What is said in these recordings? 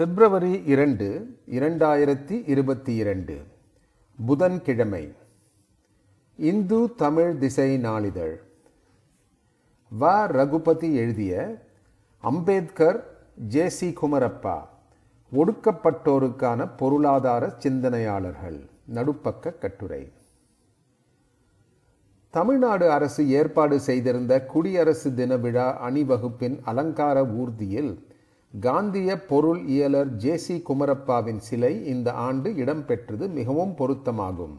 பிப்ரவரி இரண்டு இரண்டாயிரத்தி இருபத்தி இரண்டு புதன்கிழமை. இந்து தமிழ் திசை நாளிதழ். வ. ரகுபதி எழுதிய அம்பேத்கர் ஜே. சி. குமரப்பா ஒடுக்கப்பட்டோருக்கான பொருளாதார சிந்தனையாளர்கள். நடுப்பக்க கட்டுரை. தமிழ்நாடு அரசு ஏற்பாடு செய்திருந்த குடியரசு தின விழா அணிவகுப்பின் அலங்கார ஊர்தியில் காந்திய பொருள் இயலர் ஜே சி குமரப்பாவின் சிலை இந்த ஆண்டு இடம்பெற்றது மிகவும் பொருத்தமாகும்.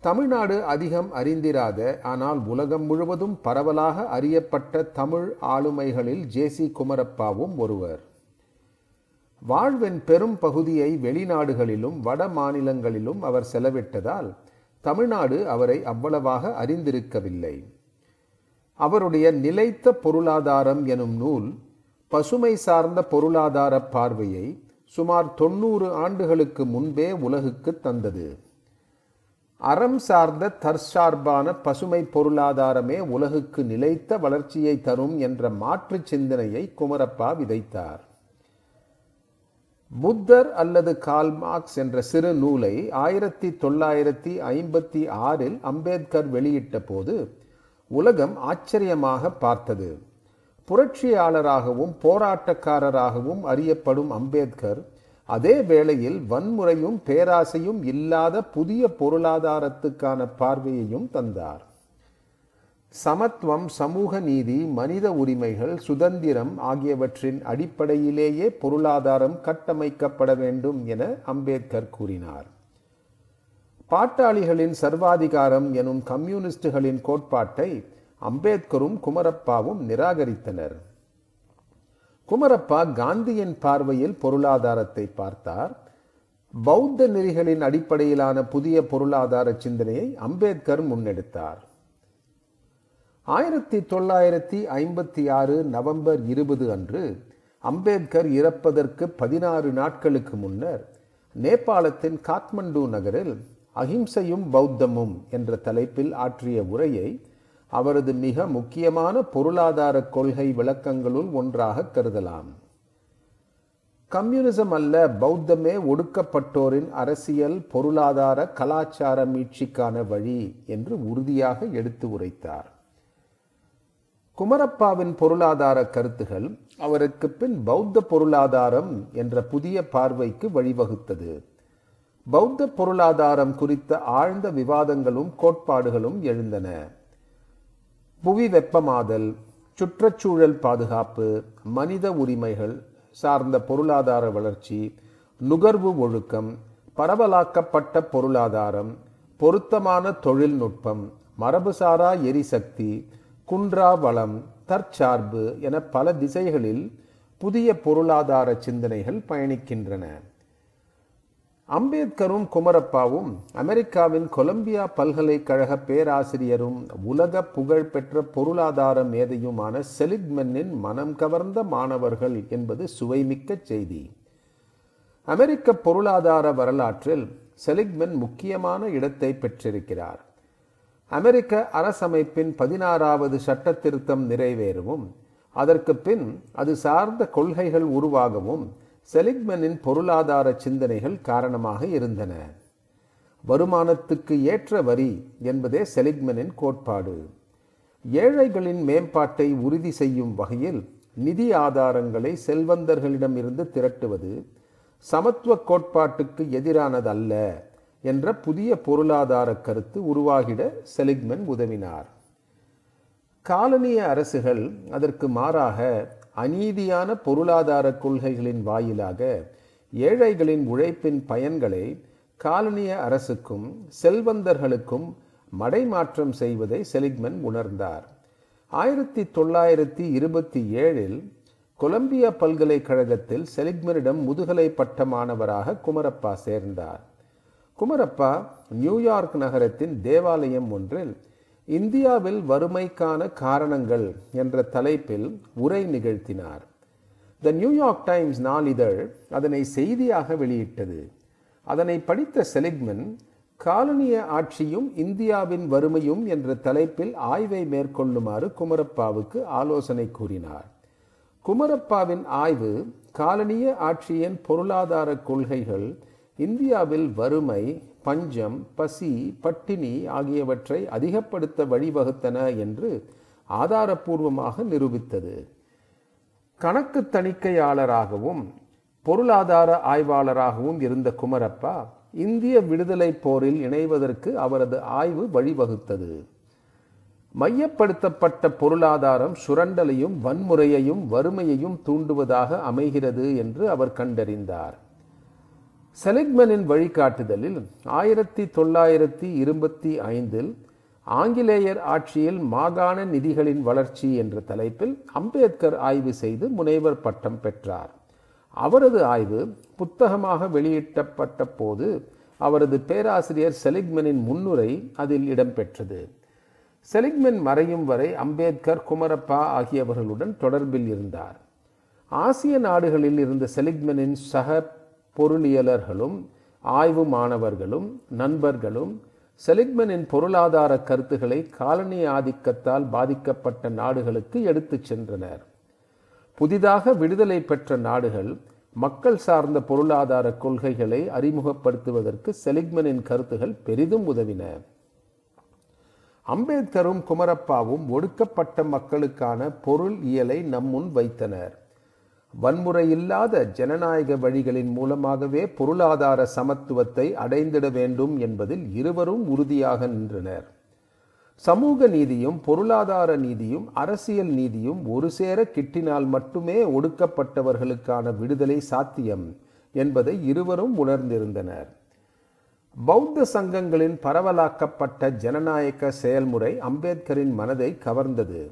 தமிழ்நாடு அதிகம் அறிந்திராத ஆனால் உலகம் முழுவதும் பரவலாக அறியப்பட்ட தமிழ் ஆளுமைகளில் ஜே சி குமரப்பாவும் ஒருவர். வாழ்வின் பெரும் பகுதியை வெளிநாடுகளிலும் வட மாநிலங்களிலும் அவர் செலவிட்டதால் தமிழ்நாடு அவரை அவ்வளவாக அறிந்திருக்கவில்லை. அவருடைய நிலைத்த பொருளாதாரம் எனும் நூல் பசுமை சார்ந்த பொருளாதார பார்வையை சுமார் தொண்ணூறு ஆண்டுகளுக்கு முன்பே உலகுக்கு தந்தது. அறம் சார்ந்த தற்சார்பான பசுமை பொருளாதாரமே உலகுக்கு நிலைத்த வளர்ச்சியை தரும் என்ற மாற்று சிந்தனையை குமரப்பா விதைத்தார். புத்தர் அல்லது கால் மார்க்ஸ் என்ற சிறு நூலை ஆயிரத்தி தொள்ளாயிரத்தி ஐம்பத்தி ஆறில் அம்பேத்கர் வெளியிட்ட போது உலகம் ஆச்சரியமாக பார்த்தது. புரட்சியாளராகவும் போராட்டக்காரராகவும் அறியப்படும் அம்பேத்கர் அதே வேளையில் வன்முறையும் பேராசையும் இல்லாத புதிய பொருளாதாரத்துக்கான பார்வையையும் தந்தார். சமத்துவம் சமூக நீதி மனித உரிமைகள் சுதந்திரம் ஆகியவற்றின் அடிப்படையிலேயே பொருளாதாரம் கட்டமைக்கப்பட வேண்டும் என அம்பேத்கர் கூறினார். பாட்டாளிகளின் சர்வாதிகாரம் எனும் கம்யூனிஸ்டுகளின் கோட்பாட்டை அம்பேத்கரும் குமரப்பாவும் நிராகரித்தனர். குமரப்பா காந்தியின் பார்வையில் பொருளாதாரத்தை பார்த்தார். பௌத்த நெறிகளின் அடிப்படையிலான புதிய பொருளாதார சிந்தனையை அம்பேத்கர் முன்னெடுத்தார். ஆயிரத்தி தொள்ளாயிரத்தி ஐம்பத்தி ஆறு நவம்பர் இருபது அன்று அம்பேத்கர் இறப்பதற்கு பதினாறு நாட்களுக்கு முன்னர் நேபாளத்தின் காத்மண்டு நகரில் அஹிம்சையும் பௌத்தமும் என்ற தலைப்பில் ஆற்றிய உரையை அவரது மிக முக்கியமான பொருளாதார கொள்கை விளக்கங்களுள் ஒன்றாக கருதலாம். கம்யூனிசம் அல்ல பௌத்தமே ஒடுக்கப்பட்டோரின் அரசியல் பொருளாதார கலாச்சார மீட்சிக்கான வழி என்று உறுதியாக எடுத்து உரைத்தார். குமரப்பாவின் பொருளாதார கருத்துகள் அவருக்கு பின் பௌத்த பொருளாதாரம் என்ற புதிய பார்வைக்கு வழிவகுத்தது. பௌத்த பொருளாதாரம் குறித்த ஆழ்ந்த விவாதங்களும் கோட்பாடுகளும் எழுந்தன. புவி வெப்பமாதல் சுற்றுச்சூழல் பாதுகாப்பு மனித உரிமைகள் சார்ந்த பொருளாதார வளர்ச்சி நுகர்வு ஒழுக்கம் பரவலாக்கப்பட்ட பொருளாதாரம் பொருத்தமான தொழில்நுட்பம் மரபுசாரா எரிசக்தி குன்றா வளம் தற்சார்பு என பல திசைகளில் புதிய பொருளாதார சிந்தனைகள் பயணிக்கின்றன. அம்பேத்கரும் குமரப்பாவும் அமெரிக்காவின் கொலம்பியா பல்கலைக்கழக பேராசிரியரும் உலக புகழ்பெற்ற பொருளாதார மேதையுமான செலிக்மென்னின் மனம் கவர்ந்த மாணவர்கள் என்பது சுவைமிக்க செய்தி. அமெரிக்க பொருளாதார வரலாற்றில் செலிக்மென் முக்கியமான இடத்தை பெற்றிருக்கிறார். அமெரிக்க அரசமைப்பின் பதினாறாவது சட்ட திருத்தம் நிறைவேறவும் அதற்கு பின் அது சார்ந்த கொள்கைகள் உருவாகவும் செலிக்மனின் பொருளாதார சிந்தனைகள் காரணமாக இருந்தன. வருமானத்துக்கு ஏற்ற வரி என்பதே செலிக்மனின் கோட்பாடு. ஏழைகளின் மேம்பாட்டை உறுதி செய்யும் வகையில் நிதி ஆதாரங்களை செல்வந்தர்களிடமிருந்து திரட்டுவது சமத்துவ கோட்பாட்டுக்கு எதிரானதல்ல என்ற புதிய பொருளாதார கருத்து உருவாகிட செலிக்மன் உதவினார். காலனிய அரசுகள் அதற்கு மாறாக அநீதியான பொருளாதார கொள்கைகளின் வாயிலாக ஏழைகளின் உழைப்பின் பயன்களை காலனிய அரசுக்கும் செல்வந்தர்களுக்கும் மடைமாற்றம் செய்வதை செலிக்மன் உணர்ந்தார். ஆயிரத்தி தொள்ளாயிரத்தி இருபத்தி ஏழில் கொலம்பியா பல்கலைக்கழகத்தில் செலிக்மனிடம் முதுகலை பட்டமானவராக குமரப்பா சேர்ந்தார். குமரப்பா நியூயார்க் நகரத்தின் தேவாலயம் ஒன்றில் இந்தியாவில் வறுமைக்கான காரணங்கள் என்ற தலைப்பில் உரை நிகழ்த்தினார். த நியூயார்க் டைம்ஸ் நாளிதழ் அதனை செய்தியாக வெளியிட்டது. அதனை படித்த செலிக்மன் காலனிய ஆட்சியும் இந்தியாவின் வறுமையும் என்ற தலைப்பில் ஆய்வை மேற்கொள்ளுமாறு குமரப்பாவுக்கு ஆலோசனை கூறினார். குமரப்பாவின் ஆய்வு காலனிய ஆட்சியின் பொருளாதார கொள்கைகள் இந்தியாவில் வறுமை பஞ்சம் பசி பட்டினி ஆகியவற்றை அதிகப்படுத்த வழிவகுத்தன என்று ஆதாரப்பூர்வமாக நிரூபித்தது. கணக்கு தணிக்கையாளராகவும் பொருளாதார ஆய்வாளராகவும் இருந்த குமரப்பா இந்திய விடுதலை போரில் இணைவதற்கு அவரது ஆய்வு வழிவகுத்தது. மையப்படுத்தப்பட்ட பொருளாதாரம் சுரண்டலையும் வன்முறையையும் வறுமையையும் தூண்டுவதாக அமைகிறது என்று அவர் கண்டறிந்தார். செலிக்மனின் வழிகாட்டுதலில் ஆயிரத்தி தொள்ளாயிரத்தி இருபத்தி ஐந்தில் ஆங்கிலேயர் ஆட்சியில் மாகாண நிதிகளின் வளர்ச்சி என்ற தலைப்பில் அம்பேத்கர் ஆய்வு செய்து முனைவர் பட்டம் பெற்றார். அவரது ஆய்வு புத்தகமாக வெளியிட்டப்பட்ட போது அவரது பேராசிரியர் செலிக்மனின் முன்னுரை அதில் இடம்பெற்றது. செலிக்மென் மறையும் வரை அம்பேத்கர் குமரப்பா ஆகியவர்களுடன் தொடர்பில் இருந்தார். ஆசிய நாடுகளில் இருந்த செலிக்மெனின் சக பொருளியலர்களும் ஆய்வு மாணவர்களும் நண்பர்களும் செலிக்மனின் பொருளாதார கருத்துக்களை காலனி ஆதிக்கத்தால் பாதிக்கப்பட்ட நாடுகளுக்கு எடுத்துச் சென்றனர். புதிதாக விடுதலை பெற்ற நாடுகள் மக்கள் சார்ந்த பொருளாதார கொள்கைகளை அறிமுகப்படுத்துவதற்கு செலிக்மனின் கருத்துகள் பெரிதும் உதவின. அம்பேத்கரும் குமரப்பாவும் ஒடுக்கப்பட்ட மக்களுக்கான பொருள் இயலை நம்முன் வைத்தனர். வன்முறையில்லாத ஜனநாயக வழிகளின் மூலமாகவே பொருளாதார சமத்துவத்தை அடைந்திட வேண்டும் என்பதில் இருவரும் உறுதியாக நின்றனர். சமூக நீதியும் பொருளாதார நீதியும் அரசியல் நீதியும் ஒரு சேர கிட்டினால் மட்டுமே ஒடுக்கப்பட்டவர்களுக்கான விடுதலை சாத்தியம் என்பதை இருவரும் உணர்ந்திருந்தனர். பௌத்த சங்கங்களின் பரவலாக்கப்பட்ட ஜனநாயக செயல்முறை அம்பேத்கரின் மனதை கவர்ந்தது.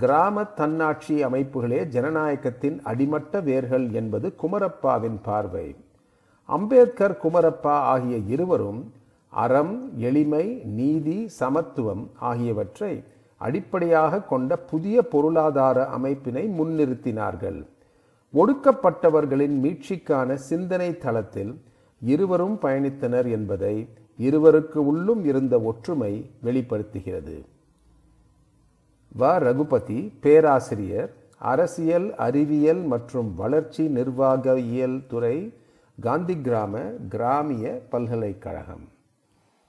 கிராம தன்னாட்சி அமைப்புகளே ஜனநாயகத்தின் அடிமட்ட வேர்கள் என்பது குமரப்பாவின் பார்வை. அம்பேத்கர் குமரப்பா ஆகிய இருவரும் அறம் எளிமை நீதி சமத்துவம் ஆகியவற்றை அடிப்படையாக கொண்ட புதிய பொருளாதார அமைப்பினை முன்னிறுத்தினார்கள். ஒடுக்கப்பட்டவர்களின் மீட்சிக்கான சிந்தனை தளத்தில் இருவரும் பயணித்தனர் என்பதை இருவருக்கு உள்ளும் இருந்த ஒற்றுமை வெளிப்படுத்துகிறது. வ. ரகுபதி பேராசிரியர் அரசியல் அறிவியல் மற்றும் வளர்ச்சி நிர்வாகவியல் துறை காந்தி கிராம கிராமிய பல்கலைக்கழகம்.